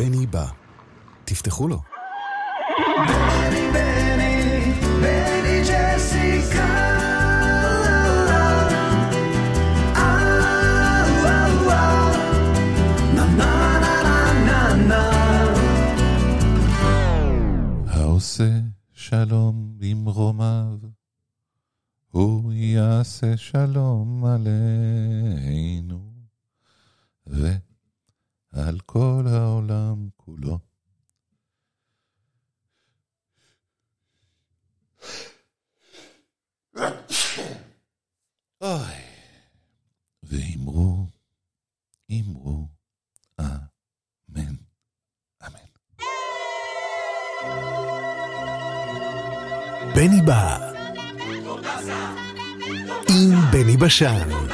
בני בא. תפתחו לו. העושה שלום במרומיו, הוא יעשה שלום עלינו, Marshall.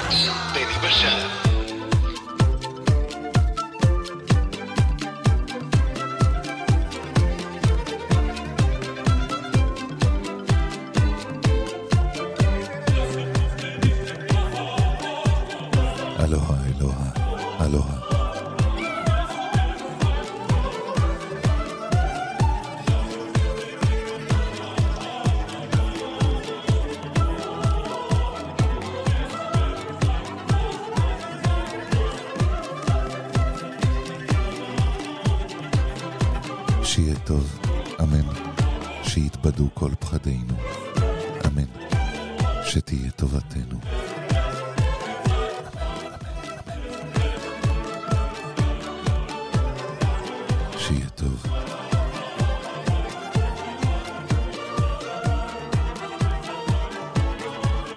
טוב.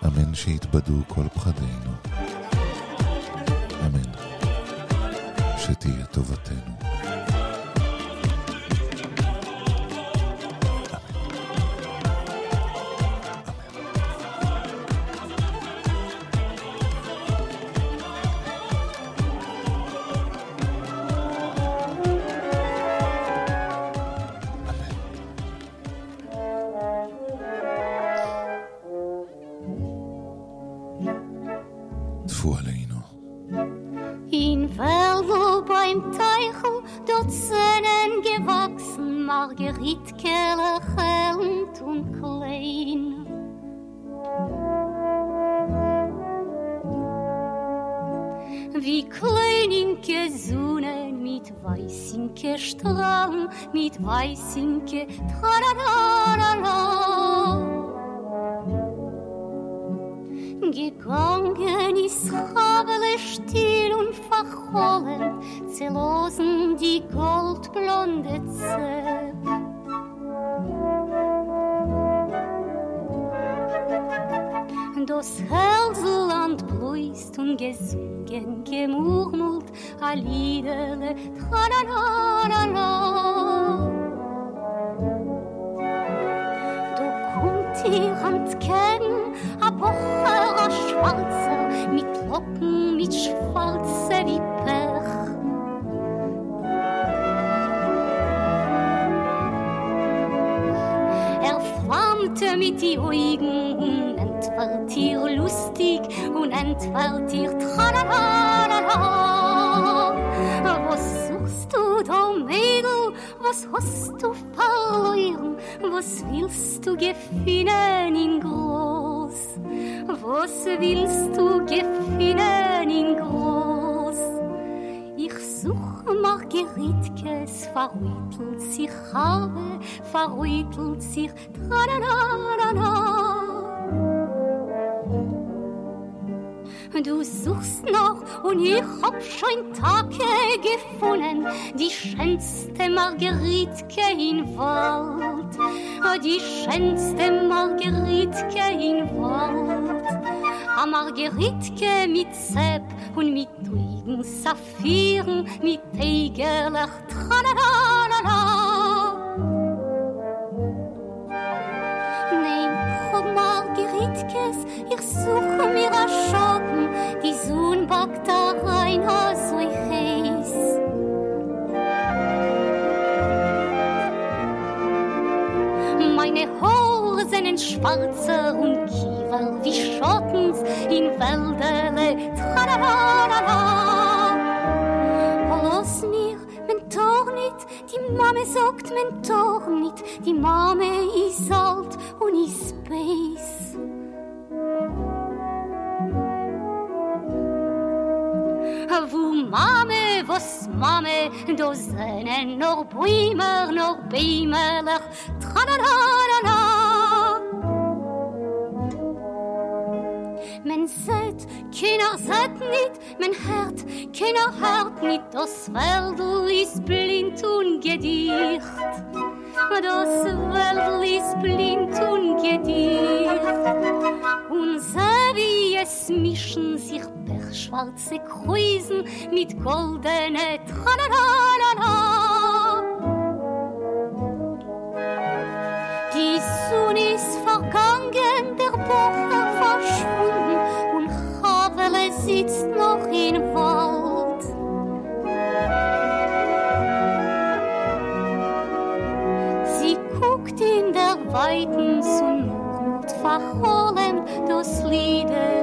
אמן שיתבדו כל פחדינו. אמן. שתהיה טובתנו. C'est une gueule. Was hast du verloren? Was willst du gewinnen in groß? Was willst du gewinnen in groß? Ich such Margeritkes, verrüttelt sich Habe, verrüttelt sich tra-la-la-la-la. Du suchst noch und ich hab schon Tage gefunden, die schönste Margeritke in Wald, die schönste Margeritke in Wald. A Margeritke mit Sepp und mit ruhigen Saphiren, mit Eigerlach, tralalala. Liedkes, ich suche mir a Schatten, die Sonne backt da rein, ha so heiß. Meine Haare sind schwarze und Kiefer wie Schottens in Wäldele, tralalala. Verlass mir, mein Tor nicht, die Mame sagt mein Tor nicht, die Mame is alt und is base. Vous mame, vos mame, do zene nor buimer, nor beamer, tra la la la Men seit, keiner seit nit, men hert, keiner hert nit, das Werdl is blind und gedicht. Das Werdl is blind und gedicht. Es mischen sich pechschwarze Kreusen mit goldenen Tralalala. Die Sonne ist vergangen, der Bocher verschwunden und Havele sitzt noch im Wald. Sie guckt in der weiten Sonne und verholen das Lied.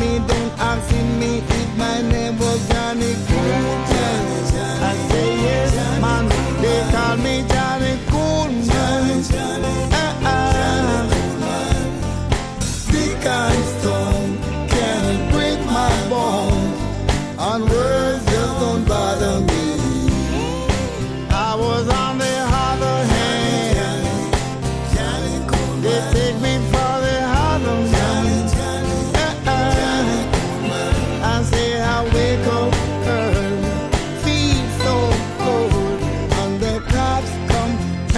me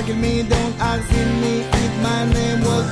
tagging me, then me if my name was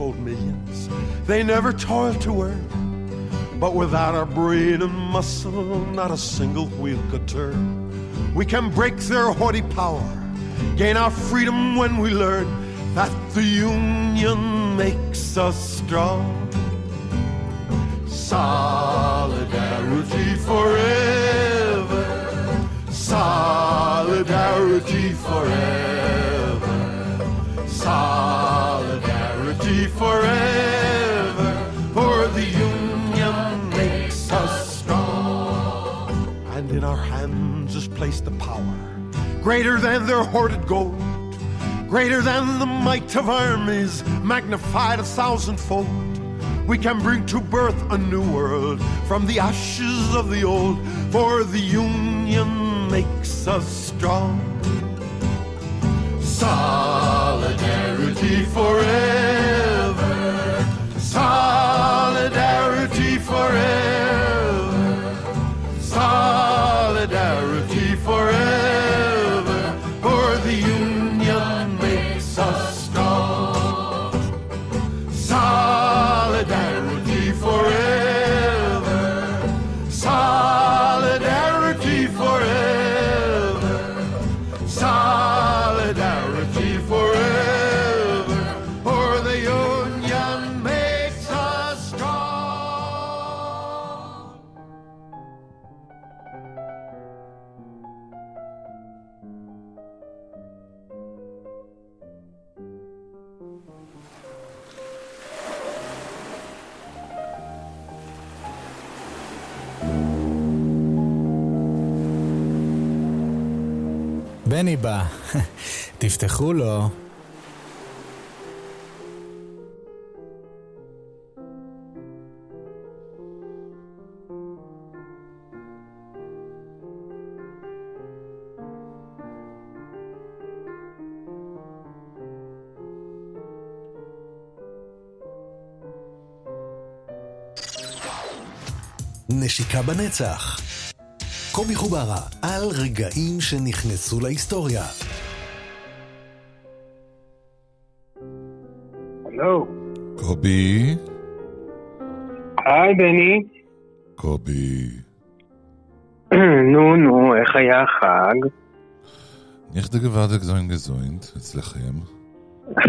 Untold millions they never toiled to earn. But without our brain and muscle, not a single wheel could turn. We can break their haughty power, gain our freedom when we learn that the union makes us strong. Solidarity forever. Solidarity forever. Forever, for the union makes us strong. And in our hands is placed the power greater than their hoarded gold, greater than the might of armies, magnified a thousandfold. We can bring to birth a new world from the ashes of the old, for the union makes us strong. Solidarity forever. Forever. בני בא. תפתחו לו. נשיקה בנצח. קובי חוברה על רגעים שנכנסו להיסטוריה. הלו. קובי? היי, בני. קובי. נו, נו, איך היה החג? איך דגברת גזוינט גזוינט אצלכם?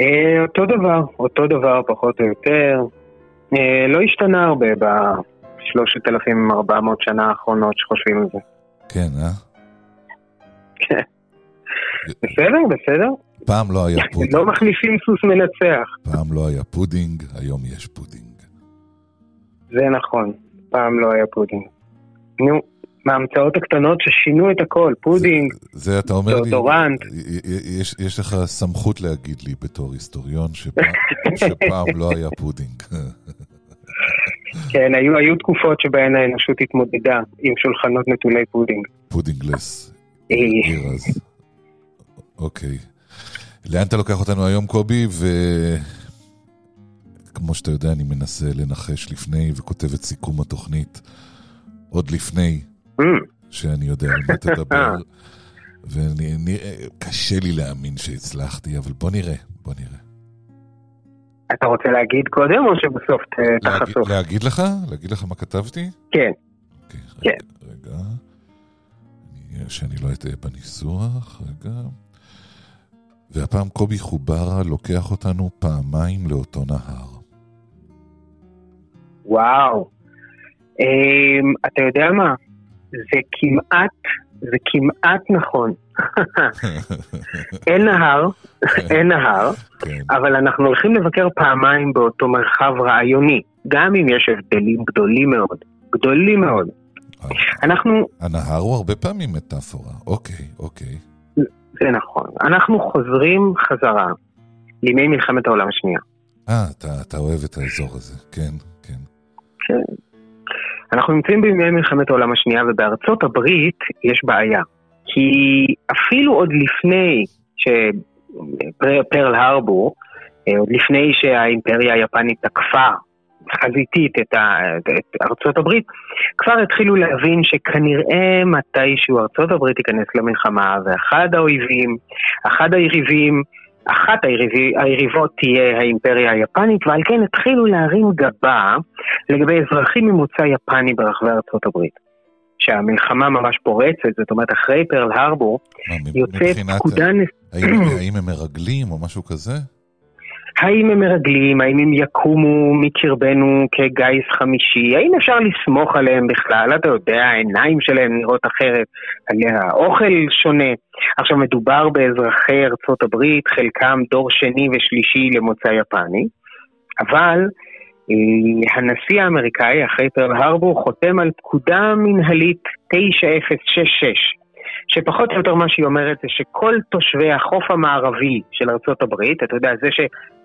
אה, אותו דבר, אותו דבר פחות או יותר. אה, לא השתנה הרבה ב-3,400 שנה האחרונות שחושבים על זה. כן, אה? כן. בסדר, בסדר. פעם לא היה פודינג. לא מחליפים סוס מנצח. פעם לא היה פודינג, היום יש פודינג. זה נכון, פעם לא היה פודינג. נו, מההמצאות הקטנות ששינו את הכל, פודינג, זה אתה אומר לי, דאודורנט. יש, יש לך סמכות להגיד לי בתור היסטוריון שפעם, שפעם לא היה פודינג. כן, היו, היו תקופות שבהן האנושות התמודדה עם שולחנות נטולי פודינג. puddingless. אה. אוקיי. לאן אתה לוקח אותנו היום, קובי? וכמו שאתה יודע, אני מנסה לנחש לפני וכותב את סיכום התוכנית עוד לפני אממ, שאני יודע על מה תדבר. וקשה לי להאמין שהצלחתי, אבל בוא נראה, בוא נראה. אתה רוצה להגיד קודם או שבסוף תחשוף? להגיד לך? להגיד לך מה כתבתי? כן, אוקיי, כן. רגע, רגע. אני- שאני לא אטעה בניסוח, רגע. והפעם קובי חוברה לוקח אותנו פעמיים לאותו נהר. וואו. אמ, אתה יודע מה? זה כמעט, זה כמעט נכון. אין נהר, אין נהר, כן, אבל אנחנו הולכים לבקר פעמיים באותו מרחב רעיוני, גם אם יש הבדלים גדולים מאוד, גדולים מאוד. אנחנו, הנהר הוא הרבה פעמים מטאפורה. אוקיי, אוקיי. זה נכון, אנחנו חוזרים חזרה לימי מלחמת העולם השנייה. אה, אתה, אתה אוהב את האזור הזה. כן, כן. כן. אנחנו נמצאים בימי מלחמת העולם השנייה ובארצות הברית יש בעיה. כי אפילו עוד לפני שפרל הרבור, אה, עוד לפני שהאימפריה היפנית תקפה חזיתית את, ה... את ארצות הברית, כבר התחילו להבין שכנראה מתישהו ארצות הברית תיכנס למלחמה ואחד האויבים, אחד היריבים, אחת היריבות תהיה האימפריה היפנית ועל כן התחילו להרים גבה לגבי אזרחים ממוצא יפני ברחבי ארצות הברית. שהמלחמה ממש פורצת, זאת אומרת אחרי פרל הרבור, יוצאת. פקודה האם הם מרגלים או משהו כזה? האם הם מרגלים, האם הם יקומו מקרבנו כגיס חמישי, האם אפשר לסמוך עליהם בכלל, אתה יודע, העיניים שלהם נראות אחרת, האוכל שונה. עכשיו מדובר באזרחי ארצות הברית, חלקם דור שני ושלישי למוצא יפני, אבל אה, הנשיא האמריקאי אחרי פרל הרבור חותם על פקודה מנהלית 9066. שפחות או יותר מה שהיא אומרת זה שכל תושבי החוף המערבי של הברית, אתה יודע, זה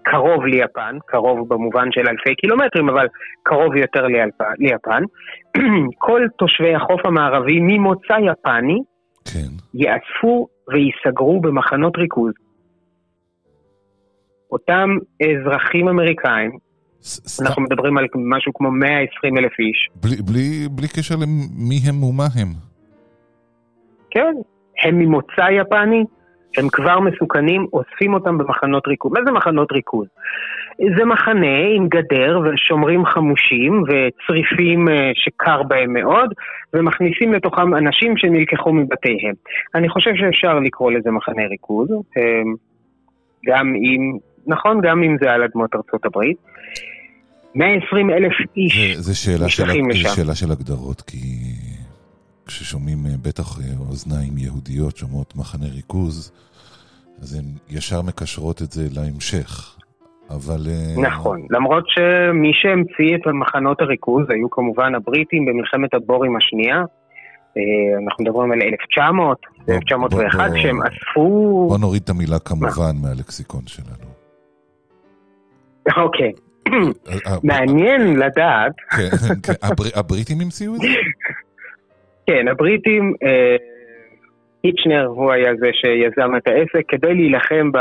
שקרוב ליפן, קרוב במובן של אלפי קילומטרים, אבל קרוב יותר ליפן, כל תושבי החוף המערבי ממוצא יפני כן. ייאספו וייסגרו במחנות ריכוז. אותם אזרחים אמריקאים, אנחנו מדברים על משהו כמו 120 אלף איש, בלי, בלי, בלי קשר למי הם ומה הם. כן, הם ממוצא יפני, הם כבר מסוכנים, אוספים אותם במחנות ריכוז. מה זה מחנות ריכוז? זה מחנה עם גדר ושומרים חמושים וצריפים אה, שקר בהם מאוד, ומכניסים לתוכם אנשים שנלקחו מבתיהם. אני חושב שאפשר לקרוא לזה מחנה ריכוז, אה, גם אם, נכון, גם אם זה על אדמות ארצות הברית. 120 אלף איש זה, זה, שאלה של, נשלחים לשם. שאלה של הגדרות, כי כששומעים אה, בטח אה, אוזניים יהודיות שומעות מחנה ריכוז, אז הן ישר מקשרות את זה להמשך. אבל... אה, נכון, למרות שמי שהמציא את מחנות הריכוז היו כמובן הבריטים במלחמת הבורים השנייה. אנחנו מדברים על 1900, בוא- 1901, בוא- שהם אספו... בוא נוריד את המילה כמובן מהלקסיקון שלנו. אוקיי, מעניין לדעת, כן, כן, הבר- הבריטים המציאו את זה? כן, הבריטים, אה, היצ'נר הוא היה זה שיזם את העסק כדי להילחם ב...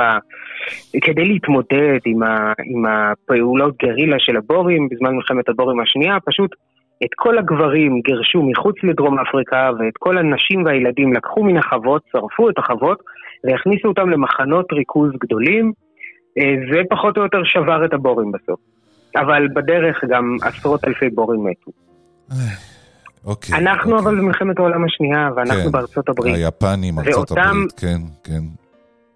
כדי להתמודד עם, ה... עם הפעולות גרילה של הבורים בזמן מלחמת הבורים השנייה, פשוט את כל הגברים גירשו מחוץ לדרום אפריקה ואת כל הנשים והילדים לקחו מן החוות, שרפו את החוות והכניסו אותם למחנות ריכוז גדולים אה, זה פחות או יותר שבר את הבורים בסוף. אבל בדרך גם עשרות אלפי בורים מתו. אוקיי. אנחנו אוקיי. אבל במלחמת העולם השנייה, ואנחנו כן. בארצות הברית. היפנים, ארצות ואותם- הברית, כן, כן.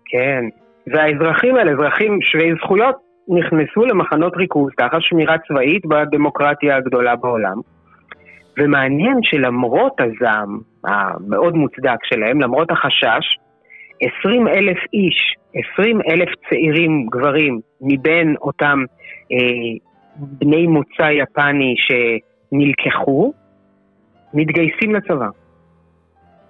כן. והאזרחים האלה, אזרחים שווי זכויות, נכנסו למחנות ריכוז תחת שמירה צבאית בדמוקרטיה הגדולה בעולם. ומעניין שלמרות הזעם המאוד מוצדק שלהם, למרות החשש, 20 אלף איש, 20 אלף צעירים גברים מבין אותם אה, בני מוצא יפני שנלקחו, מתגייסים לצבא.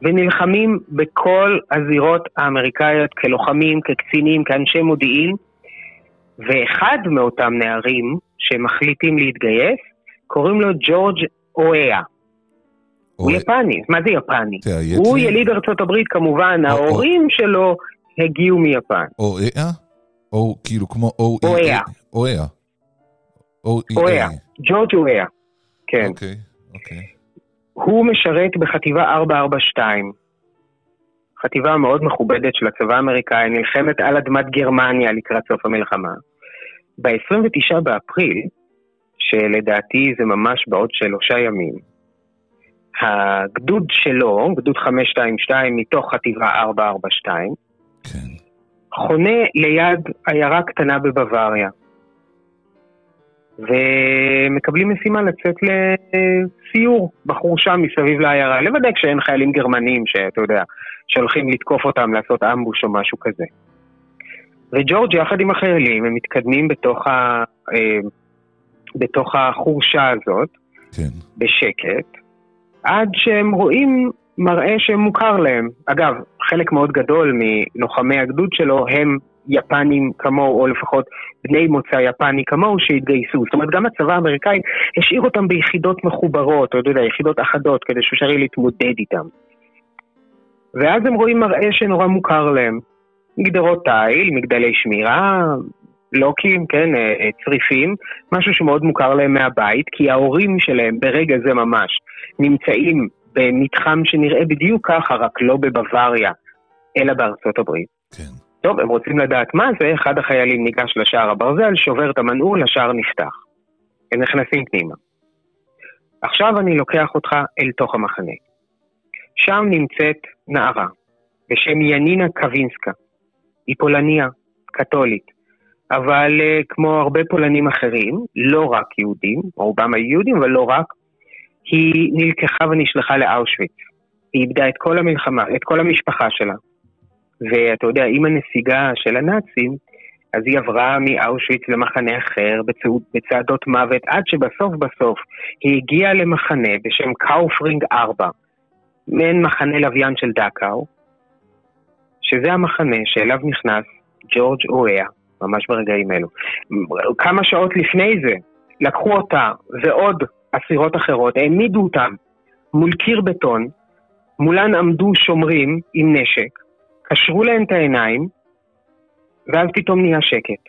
ונלחמים בכל הזירות האמריקאיות כלוחמים, כקצינים, כאנשי מודיעין, ואחד מאותם נערים שמחליטים להתגייס, קוראים לו ג'ורג' אואה. הוא יפני, מה זה יפני? הוא לי- יליד ארצות הברית כמובן, ההורים שלו הגיעו מיפן. או אה? או כאילו כמו או אואה. אואה. או אואה, ג'ורג' אואה, כן. אוקיי, אוקיי. הוא משרת בחטיבה 442, חטיבה מאוד מכובדת של הצבא האמריקאי, נלחמת על אדמת גרמניה לקראת סוף המלחמה. ב-29 באפריל, שלדעתי זה ממש בעוד שלושה ימים, הגדוד שלו, גדוד 522 מתוך חטיבה 442, כן. חונה ליד עיירה קטנה בבוואריה. ומקבלים משימה לצאת לסיור בחורשה מסביב לעיירה, לוודא כשאין חיילים גרמנים שאתה יודע, שהולכים לתקוף אותם, לעשות אמבוש או משהו כזה. וג'ורג' יחד עם החיילים, הם מתקדמים בתוך, ה, אה, בתוך החורשה הזאת, כן. בשקט, עד שהם רואים מראה שמוכר להם. אגב, חלק מאוד גדול מלוחמי הגדוד שלו הם יפנים כמוהו, או לפחות בני מוצא יפני כמוהו שהתגייסו. זאת אומרת, גם הצבא האמריקאי השאיר אותם ביחידות מחוברות, או אתה יודע, יחידות אחדות, כדי שאפשר יהיה להתמודד איתם. ואז הם רואים מראה שנורא מוכר להם. גדרות תיל, מגדלי שמירה, לוקים, כן, אה, אה, צריפים, משהו שמאוד מוכר להם מהבית, כי ההורים שלהם ברגע זה ממש נמצאים במתחם שנראה בדיוק ככה, רק לא בבוואריה, אלא בארצות הברית. כן. טוב, הם רוצים לדעת מה זה, אחד החיילים ניגש לשער הברזל, שובר את המנעול, השער נפתח. הם נכנסים פנימה. עכשיו אני לוקח אותך אל תוך המחנה. שם נמצאת נערה בשם ינינה קווינסקה. היא פולניה, קתולית, אבל uh, כמו הרבה פולנים אחרים, לא רק יהודים, רובם היו יהודים, אבל לא רק, היא נלקחה ונשלחה לאושוויץ. היא איבדה את כל המלחמה, את כל המשפחה שלה. ואתה יודע, עם הנסיגה של הנאצים, אז היא עברה מאושוויץ למחנה אחר בצעדות מוות, עד שבסוף בסוף היא הגיעה למחנה בשם קאופרינג 4, מעין מחנה לוויין של דכאו, שזה המחנה שאליו נכנס ג'ורג' אואה, ממש ברגעים אלו. כמה שעות לפני זה, לקחו אותה ועוד אסירות אחרות, העמידו אותם מול קיר בטון, מולן עמדו שומרים עם נשק, קשרו להן את העיניים, ואז פתאום נהיה שקט.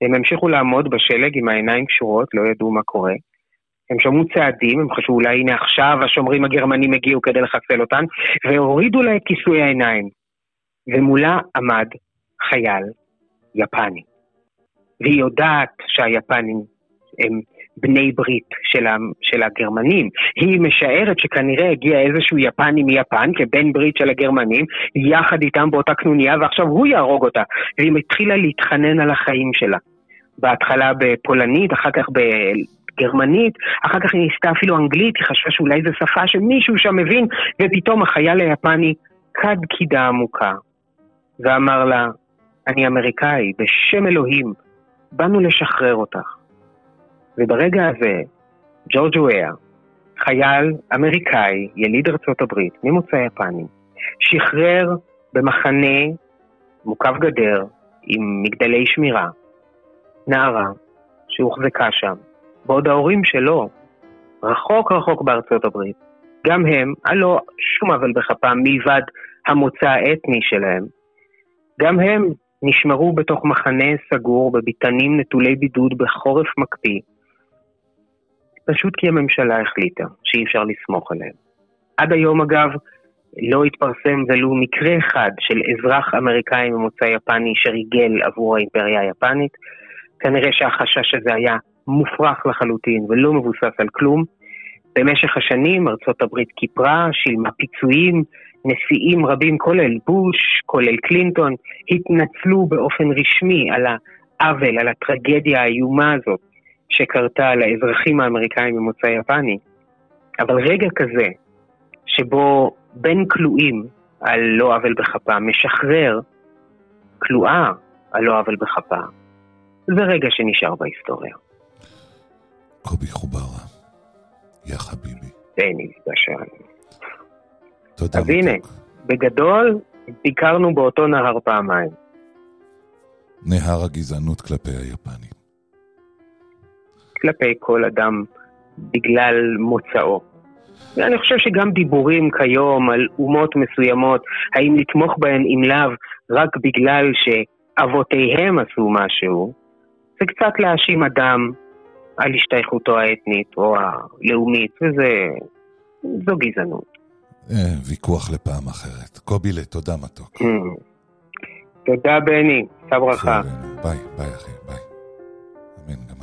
הם המשיכו לעמוד בשלג עם העיניים קשורות, לא ידעו מה קורה. הם שמעו צעדים, הם חשבו אולי הנה עכשיו השומרים הגרמנים הגיעו כדי לחסל אותן, והורידו לה את כיסוי העיניים. ומולה עמד חייל יפני. והיא יודעת שהיפנים הם בני ברית של, ה, של הגרמנים. היא משערת שכנראה הגיע איזשהו יפני מיפן כבן ברית של הגרמנים, יחד איתם באותה קנוניה, ועכשיו הוא יהרוג אותה. והיא התחילה להתחנן על החיים שלה. בהתחלה בפולנית, אחר כך בגרמנית, אחר כך היא ניסתה אפילו אנגלית, היא חשבה שאולי זו שפה שמישהו שם מבין, ופתאום החייל היפני כד קידה עמוקה, ואמר לה, אני אמריקאי, בשם אלוהים, באנו לשחרר אותך. וברגע הזה, ג'ורג' וויה, חייל אמריקאי, יליד ארצות הברית, ממוצא יפני, שחרר במחנה מוקף גדר עם מגדלי שמירה, נערה שהוחזקה שם, בעוד ההורים שלו, רחוק רחוק בארצות הברית, גם הם, הלא שום עוול בכפם מלבד המוצא האתני שלהם, גם הם נשמרו בתוך מחנה סגור בביתנים נטולי בידוד בחורף מקפיא, פשוט כי הממשלה החליטה שאי אפשר לסמוך עליהם. עד היום אגב, לא התפרסם ולו מקרה אחד של אזרח אמריקאי ממוצא יפני שריגל עבור האימפריה היפנית. כנראה שהחשש הזה היה מופרך לחלוטין ולא מבוסס על כלום. במשך השנים ארצות הברית כיפרה, שילמה פיצויים, נשיאים רבים, כולל בוש, כולל קלינטון, התנצלו באופן רשמי על העוול, על הטרגדיה האיומה הזאת שקרתה לאזרחים האמריקאים ממוצא יפני. אבל רגע כזה, שבו בן כלואים על לא עוול בכפה משחרר כלואה על לא עוול בכפה, זה רגע שנשאר בהיסטוריה. קובי חוברה, יא חביבי. בני בשן. תודה. אז הנה. בגדול, ביקרנו באותו נהר פעמיים. נהר הגזענות כלפי היפנים. כלפי כל אדם בגלל מוצאו. ואני חושב שגם דיבורים כיום על אומות מסוימות, האם לתמוך בהן אם לאו, רק בגלל שאבותיהם עשו משהו, זה קצת להאשים אדם על השתייכותו האתנית או הלאומית, וזה... זו גזענות. אה, ויכוח לפעם אחרת. קובילה, תודה מתוק. תודה בני, שא ברכה. ביי, ביי אחי, ביי. אמן, גם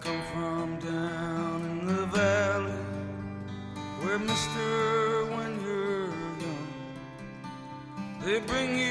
come from down in the valley where, mister, when you're young, they bring you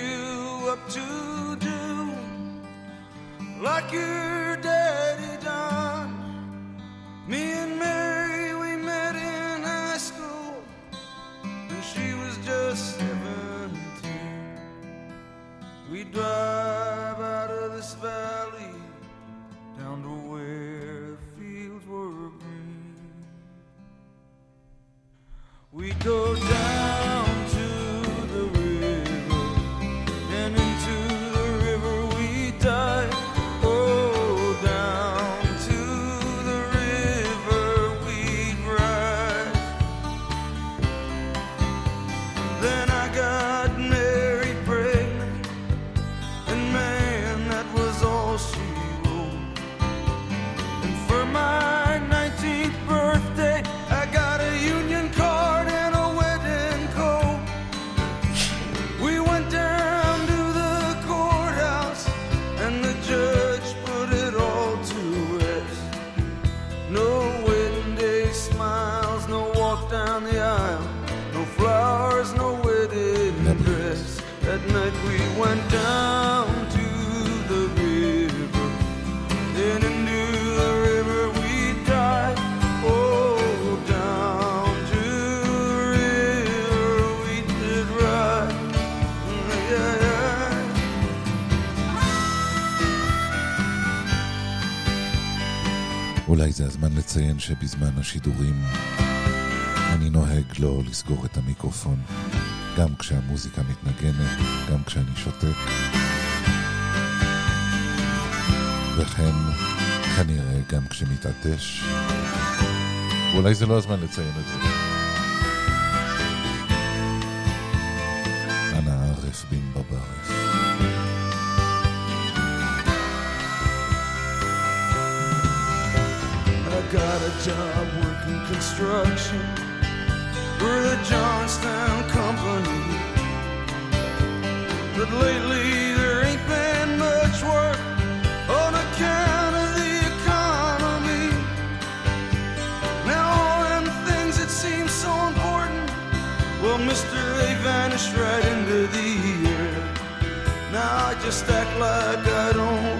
אולי זה הזמן לציין שבזמן השידורים אני נוהג לא לסגור את המיקרופון, גם כשהמוזיקה מתנגנת, גם כשאני שותק. וכן, כנראה גם כשמתעטש. ואולי זה לא הזמן לציין את זה. Job working construction for the Johnstown Company. But lately there ain't been much work on account of the economy. Now all them things that seem so important, well, Mister, they vanished right into the air. Now I just act like I don't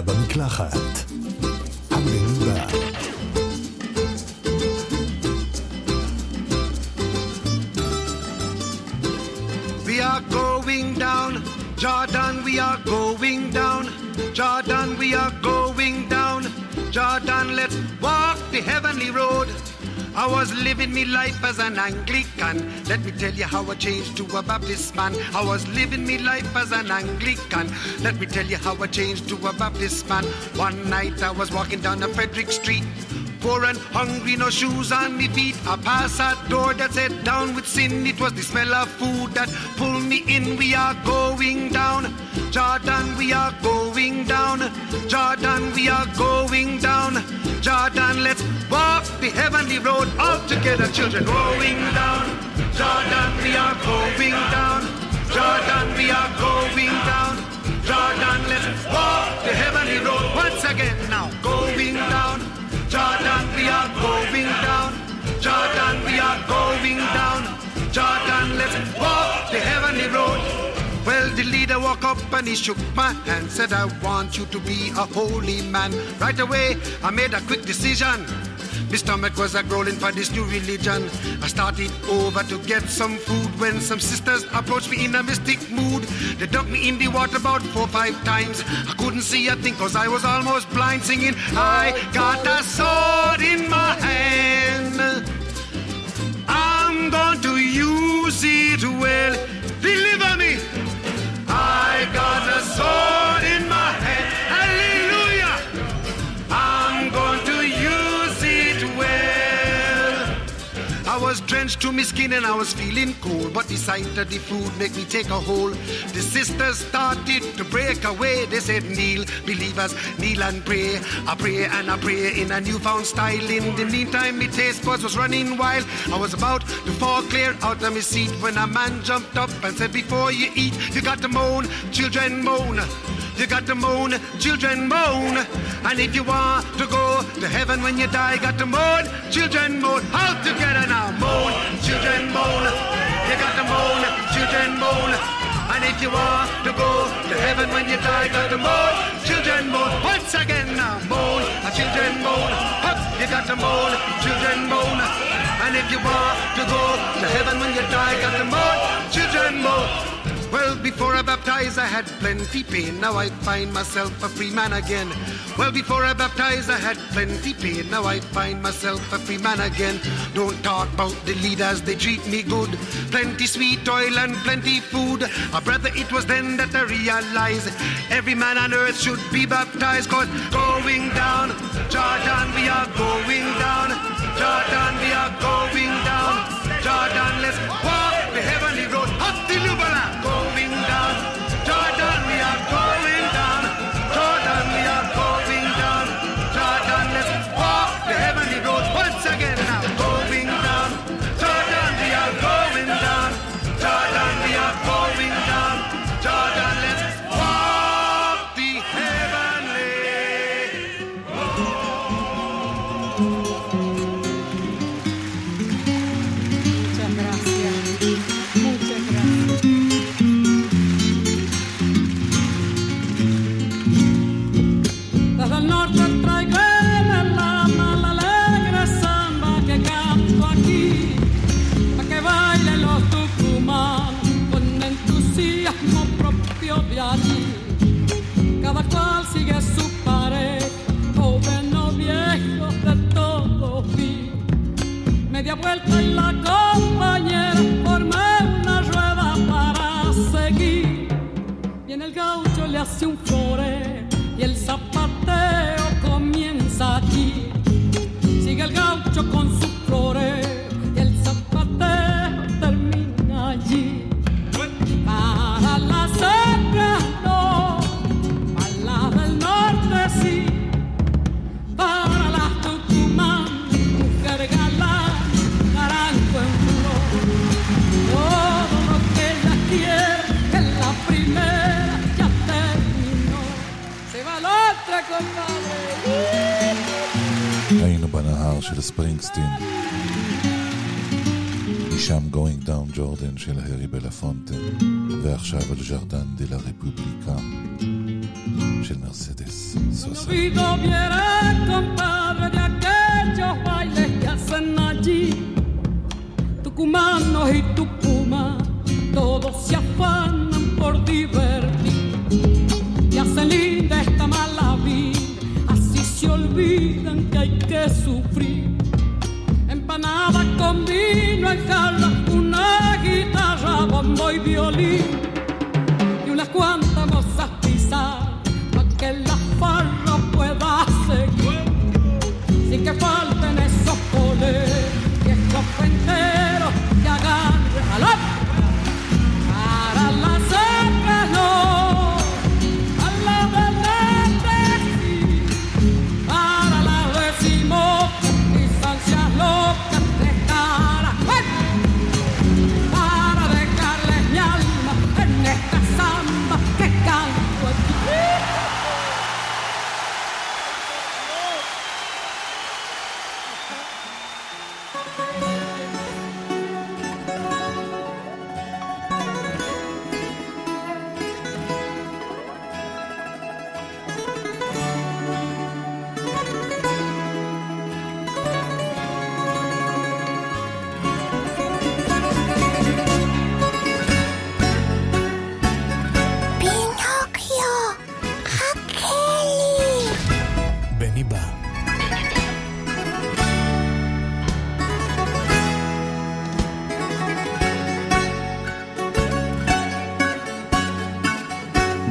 במקלחת. I was living me life as an Anglican. Let me tell you how I changed to a Baptist man. I was living me life as an Anglican. Let me tell you how I changed to a Baptist man. One night I was walking down a Frederick Street. Poor and hungry, no shoes on me feet. I passed a door that said down with sin. It was the smell of food that pulled me in. We are going down. Jordan, we are going down. Jordan, we are going down. Jordan, let's walk the heavenly road all together, children. Going down. Jordan, we are going down. Jordan, we are going down. Jordan, let's walk the heavenly road once again now. Going down. Jordan, we are going down. Jordan, we are going down. Jordan, let's walk the heavenly road. Well, the leader walked up and he shook my hand, said, I want you to be a holy man. Right away, I made a quick decision. My stomach was a growling for this new religion. I started over to get some food when some sisters approached me in a mystic mood. They dunked me in the water about four five times. I couldn't see a thing cause I was almost blind singing. I got a sword in my hand. I'm going to use it well. Deliver me. I got a sword to my skin and I was feeling cold, but the sight of the food make me take a hold. The sisters started to break away. They said, Kneel, believers, kneel and pray. I pray and I pray in a newfound style. In the meantime, my taste buds was running wild. I was about to fall clear out of my seat when a man jumped up and said, Before you eat, you got to moan, children moan. You got to moan, children moan. And if you want to go to heaven when you die, got to moan, children moan. All together now, moan, children moan. You got to moan, children moan. And if you want to go to heaven when you die, got to moan, children moan. Once again now, moan, children moan. Up, you got to moan, children moan. And if you want to go to heaven when you die, got to moan, children moan. Well, before I baptized, I had plenty pain. Now I find myself a free man again. Well, before I baptized, I had plenty pain. Now I find myself a free man again. Don't talk about the leaders, they treat me good. Plenty sweet oil and plenty food. A brother, it was then that I realized every man on earth should be baptized. Cause going down, Jordan, we are going down. Jordan, we are going down. Jordan, let's walk vuelto en la copa. va la otra, compadre. היינו בנהר של ספרינגסטין. משם Going Down Jordan של הארי בלפונטה. ועכשיו על ז'רדן דה לה רפובליקה של מרסדס No סוסה. Call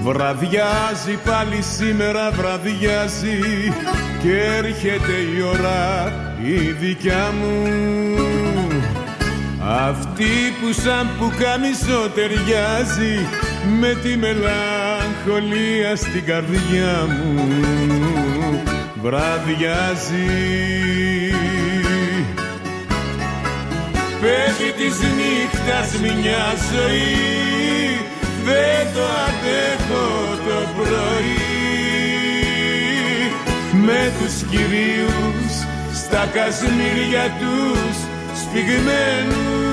Βραδιάζει πάλι σήμερα βραδιάζει και έρχεται η ώρα η δικιά μου. Αυτή που σαν που καμισό ταιριάζει με τη μελαγχολία στην καρδιά μου. Βραδιάζει. Πέφτει της νύχτας μια ζωή δεν το αντέχω το πρωί. Με τους κυρίους στα κασμίρια τους σφιγμένους.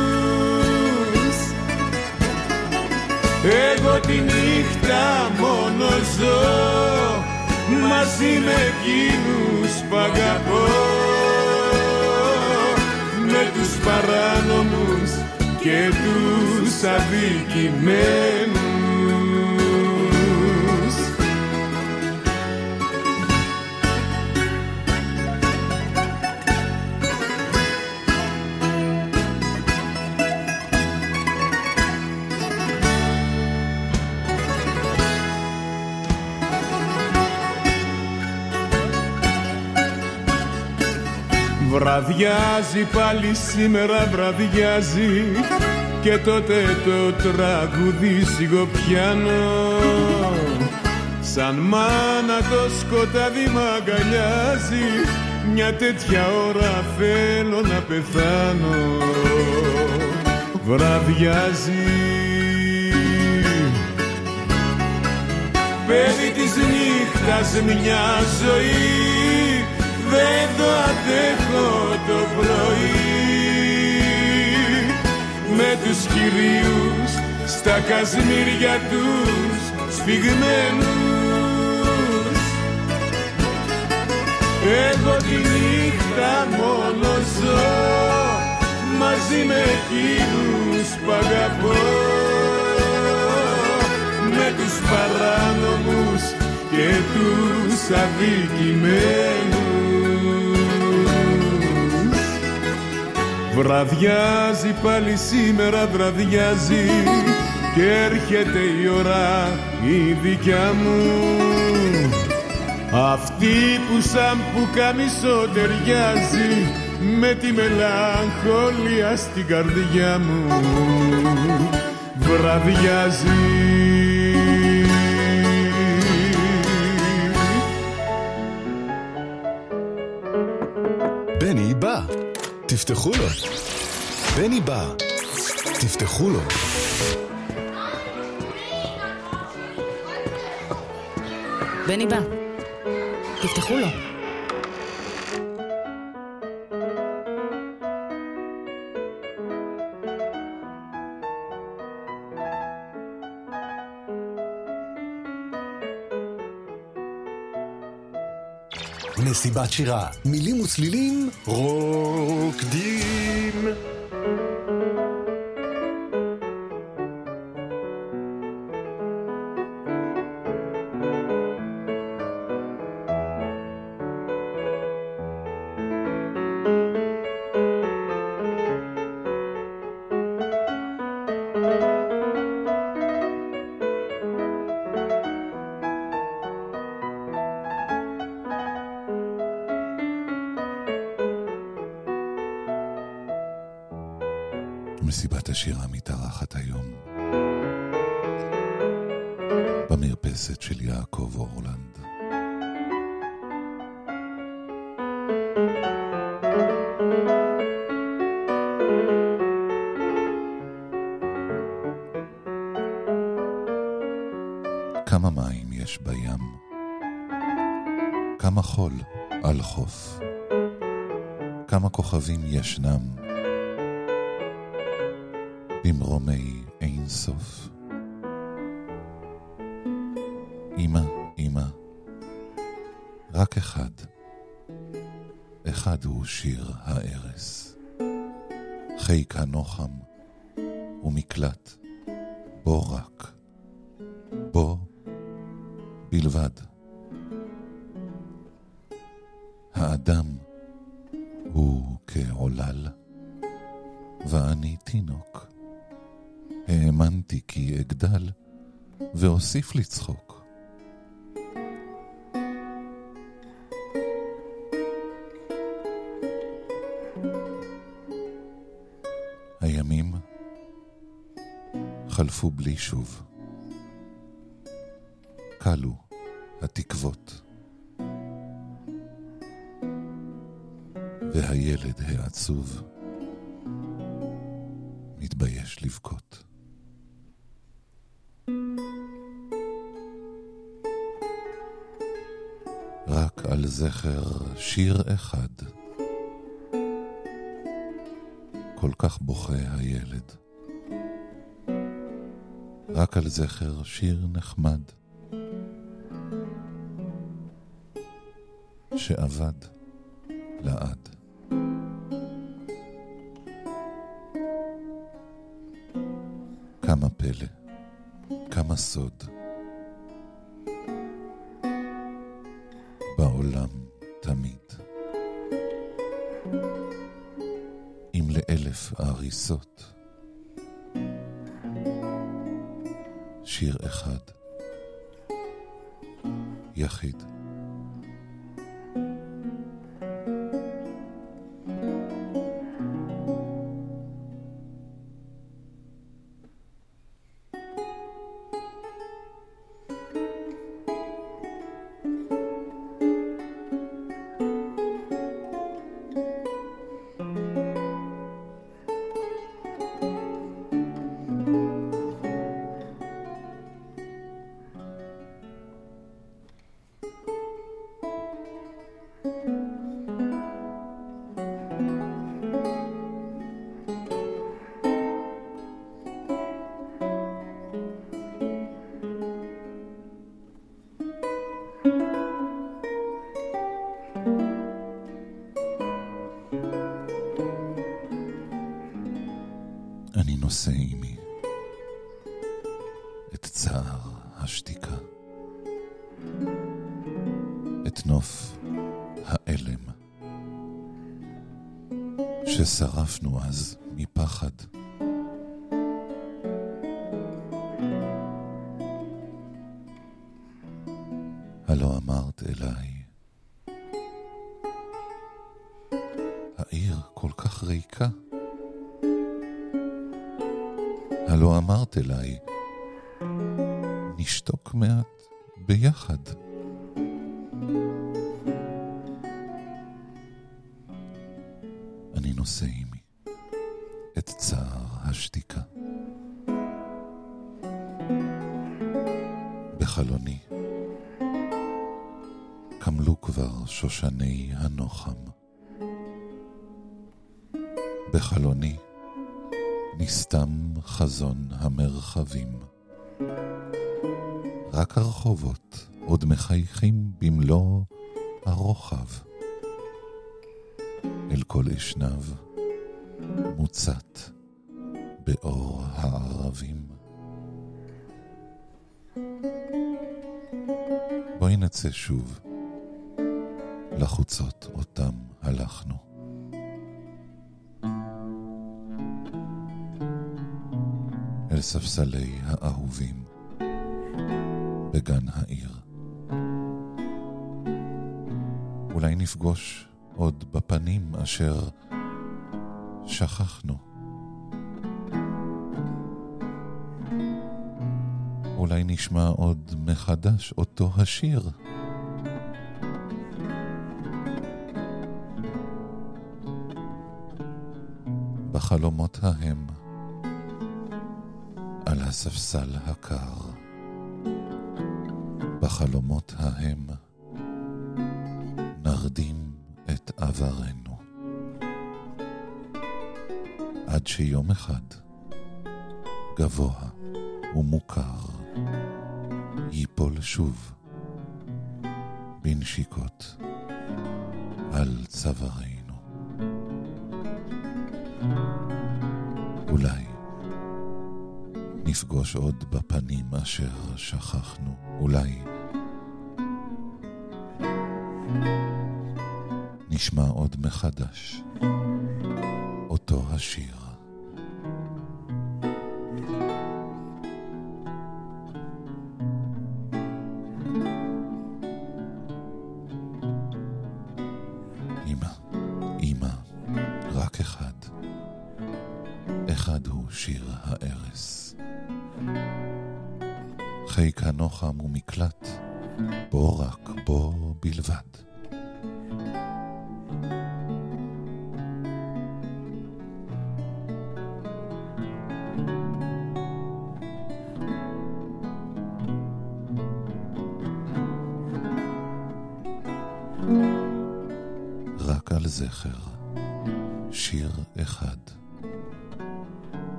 Εγώ τη νύχτα μόνο ζω μαζί με εκείνους που αγαπώ. Με τους παράνομους και τους αδικημένους Βραδιάζει πάλι σήμερα βραδιάζει. Και τότε το τραγούδι σιγοπιάνω. Σαν μάνα το σκοτάδι μ' αγκαλιάζει. Μια τέτοια ώρα θέλω να πεθάνω. Βραδιάζει. Παιδί της νύχτας μια ζωή δεν το αντέχω το πρωί. Με τους κυρίους στα κασμίρια τους σφιγμένους εγώ τη νύχτα μόνο ζω μαζί με εκείνους που αγαπώ. Με τους παράνομους και τους αδικημένους Βραδιάζει πάλι σήμερα βραδιάζει και έρχεται η ώρα η δικιά μου. Αυτή που σαν που καμισό ταιριάζει με τη μελαγχολία στην καρδιά μου. Βραδιάζει תפתחו לו. בני בא. תפתחו לו. בני בא. תפתחו לו. מסיבת שירה, מילים וצלילים, רוקדים. מסיבת השירה מתארחת היום במרפסת של יעקב אורלנד. כמה מים יש בים? כמה חול על חוף? כמה כוכבים ישנם במרומי אין סוף? אמא, אמא, רק אחד, אחד הוא שיר הארס. חיק הנוחם ומקלט, בו רק, בו בלבד. האדם הוא כעולל, ואני תינוק. ואוסיף לצחוק. הימים חלפו בלי שוב. כלו התקוות. והילד העצוב שיר אחד כל כך בוכה הילד. רק על זכר שיר נחמד שאבד לעד. כמה פלא, כמה סוד. ההריסות, שיר אחד, יחיד. ששרפנו אז מפחד. הלא אמרת אליי, העיר כל כך ריקה. הלא אמרת אליי, נשתוק מעט ביחד. אני נושא עימי את צער השתיקה. בחלוני קמלו כבר שושני הנוחם. בחלוני נסתם חזון המרחבים. רק הרחובות עוד מחייכים במלוא הרוחב. אל כל אשנב מוצת באור הערבים. בואי נצא שוב לחוצות אותם הלכנו. אל ספסלי האהובים בגן העיר. אולי נפגוש עוד בפנים אשר שכחנו. אולי נשמע עוד מחדש אותו השיר. בחלומות ההם, על הספסל הקר. בחלומות ההם, נרדים את עברנו. עד שיום אחד, גבוה ומוכר, ייפול שוב בנשיקות על צווארנו. אולי נפגוש עוד בפנים אשר שכחנו, אולי נשמע עוד מחדש אותו השיר.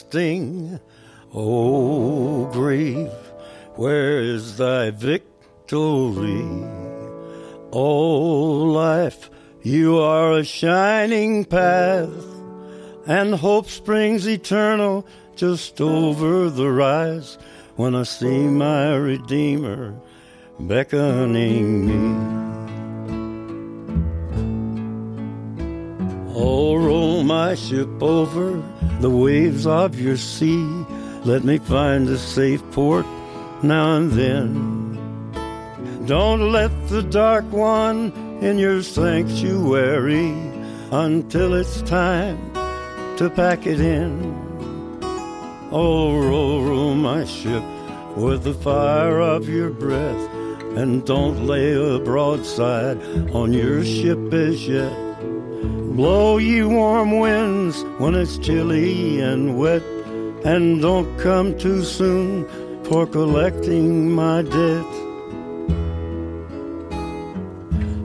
Sting? Oh, o grave, where is thy victory? O life, you are a shining path, and hope springs eternal just over the rise when I see my Redeemer beckoning me. My ship over the waves of your sea. Let me find a safe port now and then. Don't let the dark one in your sanctuary until it's time to pack it in. Oh, roll, roll my ship with the fire of your breath, and don't lay a broadside on your ship as yet. Blow ye warm winds when it's chilly and wet, and don't come too soon for collecting my debt.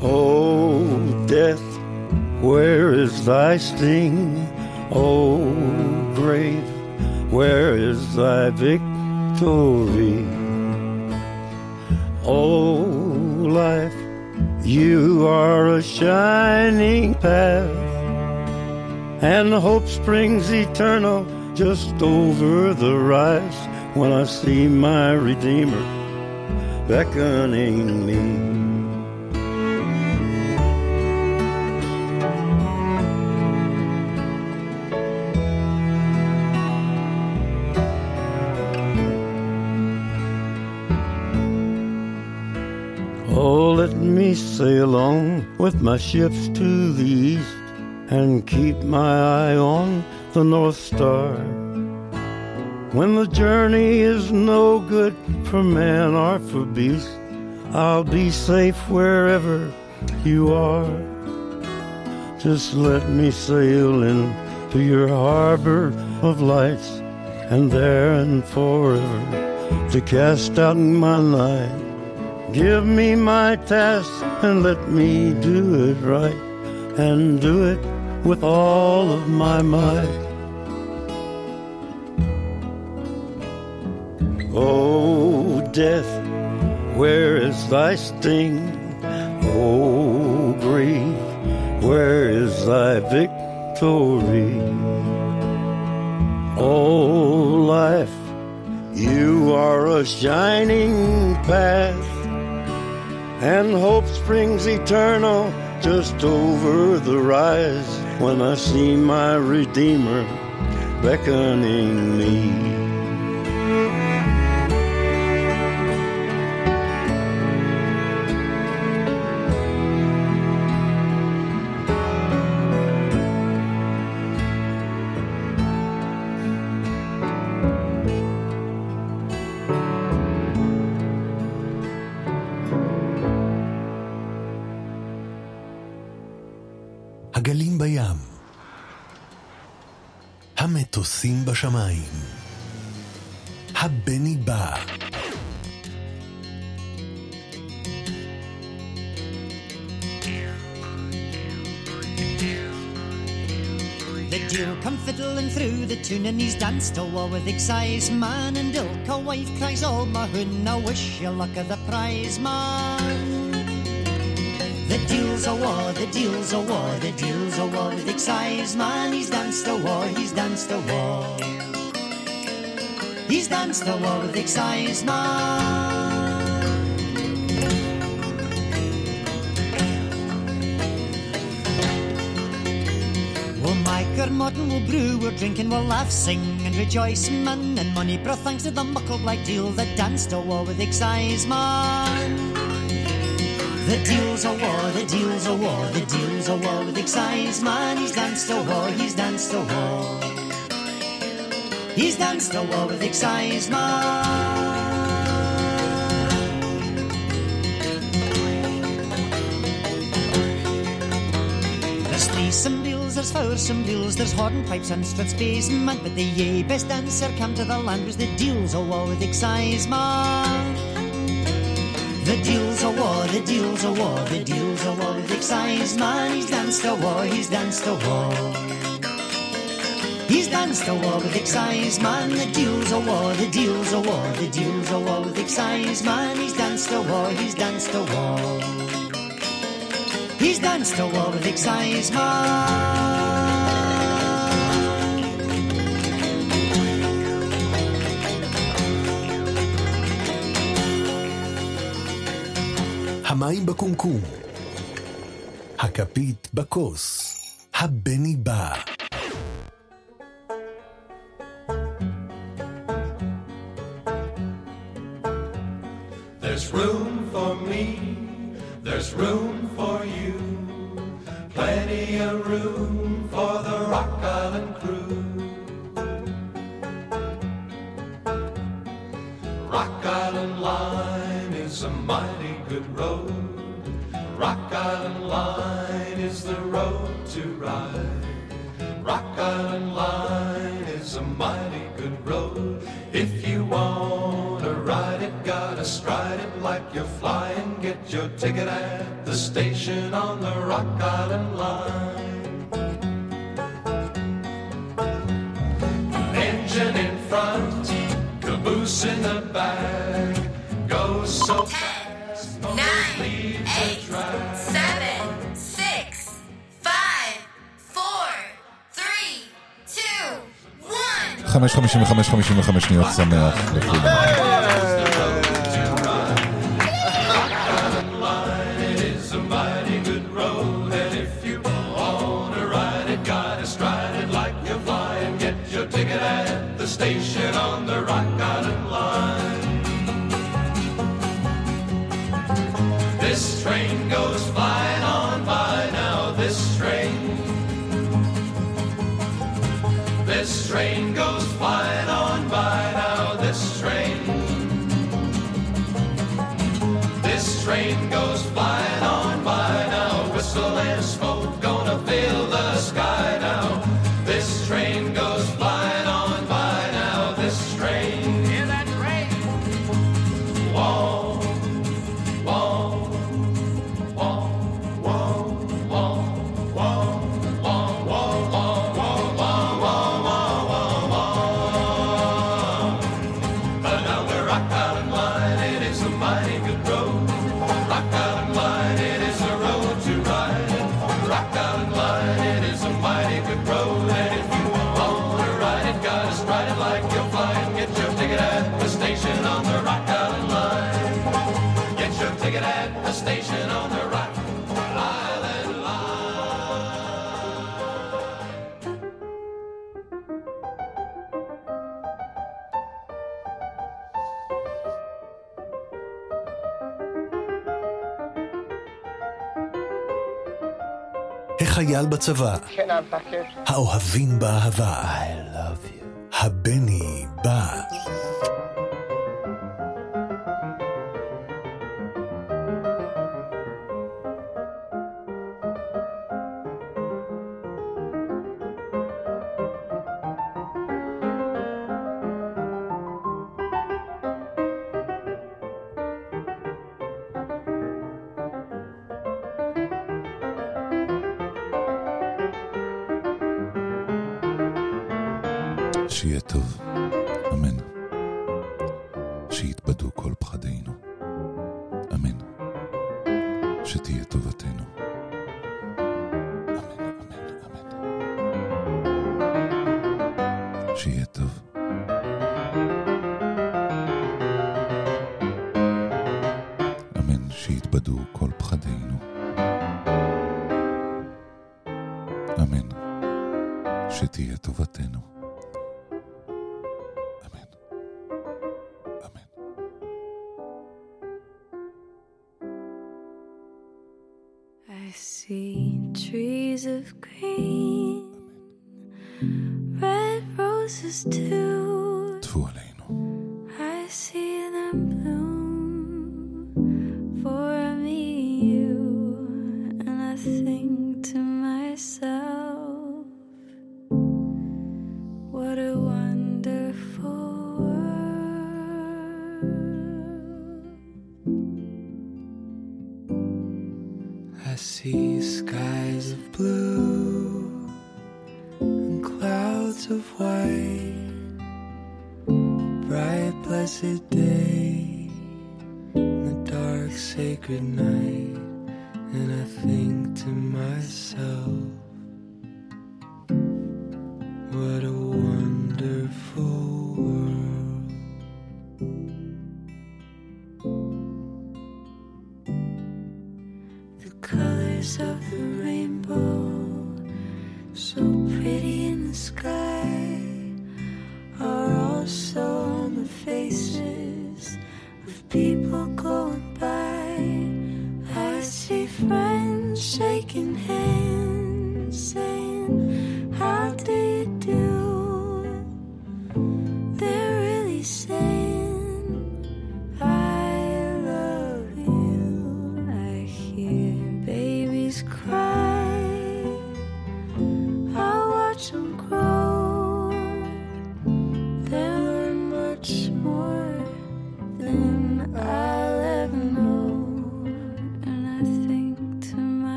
Oh, death, where is thy sting? Oh, grave, where is thy victory? Oh, life, you are a shining path, and hope springs eternal just over the rise when I see my Redeemer beckoning me. Let me sail on with my ships to the east and keep my eye on the North Star. When the journey is no good for man or for beast, I'll be safe wherever you are. Just let me sail into your harbor of lights, and there and forever to cast out my line. Give me my task and let me do it right, and do it with all of my might. Oh, death, where is thy sting? Oh, grief, where is thy victory? Oh, life, you are a shining path, and hope springs eternal just over the rise when I see my Redeemer beckoning me. And he's danced a war with excise man. And ilka wife cries all my hoon I wish you luck of the prize man. The deal's a war, the deal's a war, the deal's a war with excise man. He's danced a war, he's danced a war. He's danced a war with excise man Or Morton will brew, we're drinking, we'll laugh, sing and rejoice, man. And money brought thanks to the muckle black deal that danced a war with excise man. The deal's a war, the deal's a war, the deal's a war with excise man. He's danced a war, he's danced a war. He's danced a war with excise man. There's there's foursome bills, there's hornpipes and struts basement. But the yea best answer come to the land was the deal's a war with excise. The deal's a war, the deal's a war, the deal's a war with excise man. He's danced a war, he's danced a war. He's danced a war with excise man. The deal's a war, the deal's a war, the deal's a war with excise man. He's danced a war, he's danced a war. He's danced a war with excise man. המים בקומקום, הכפית בכוס, הבני בא. gotta stride it like you're flying. Get your ticket at the station on the Rock Island Line. Engine in front, caboose in the back, goes so fast, almost leaves the track. seven, six, five, four, three, two, one. 5.55-55 שניות שמח לכולם. חייל בצבא. כן, כן. האוהבים באהבה. הבני בא. skies of blue and clouds of white, bright, blessed day, and the dark, sacred night.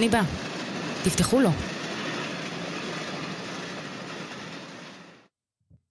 בני בא. תפתחו לו.